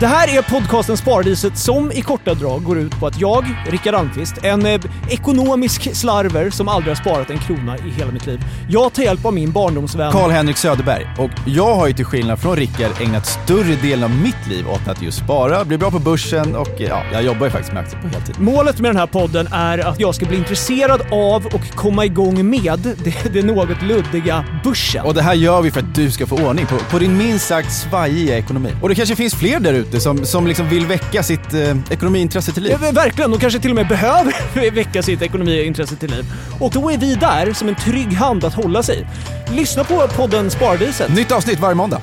Det här är podcasten Sparadiset som i korta drag går ut på att jag, Rickard Almqvist, en eh, ekonomisk slarver som aldrig har sparat en krona i hela mitt liv. Jag tar hjälp av min barndomsvän... Karl-Henrik Söderberg. Och jag har ju till skillnad från Rickard ägnat större delen av mitt liv åt att just spara, bli bra på börsen och ja, jag jobbar ju faktiskt med aktier på heltid. Målet med den här podden är att jag ska bli intresserad av och komma igång med det, det något luddiga börsen. Och det här gör vi för att du ska få ordning på, på din minst sagt svajiga ekonomi. Och det kanske finns fler där ute som, som liksom vill väcka sitt eh, ekonomiintresse till liv. Ja, verkligen, de kanske till och med behöver väcka sitt ekonomiintresse till liv. Och då är vi där som en trygg hand att hålla sig. Lyssna på podden Sparadiset. Nytt avsnitt varje måndag.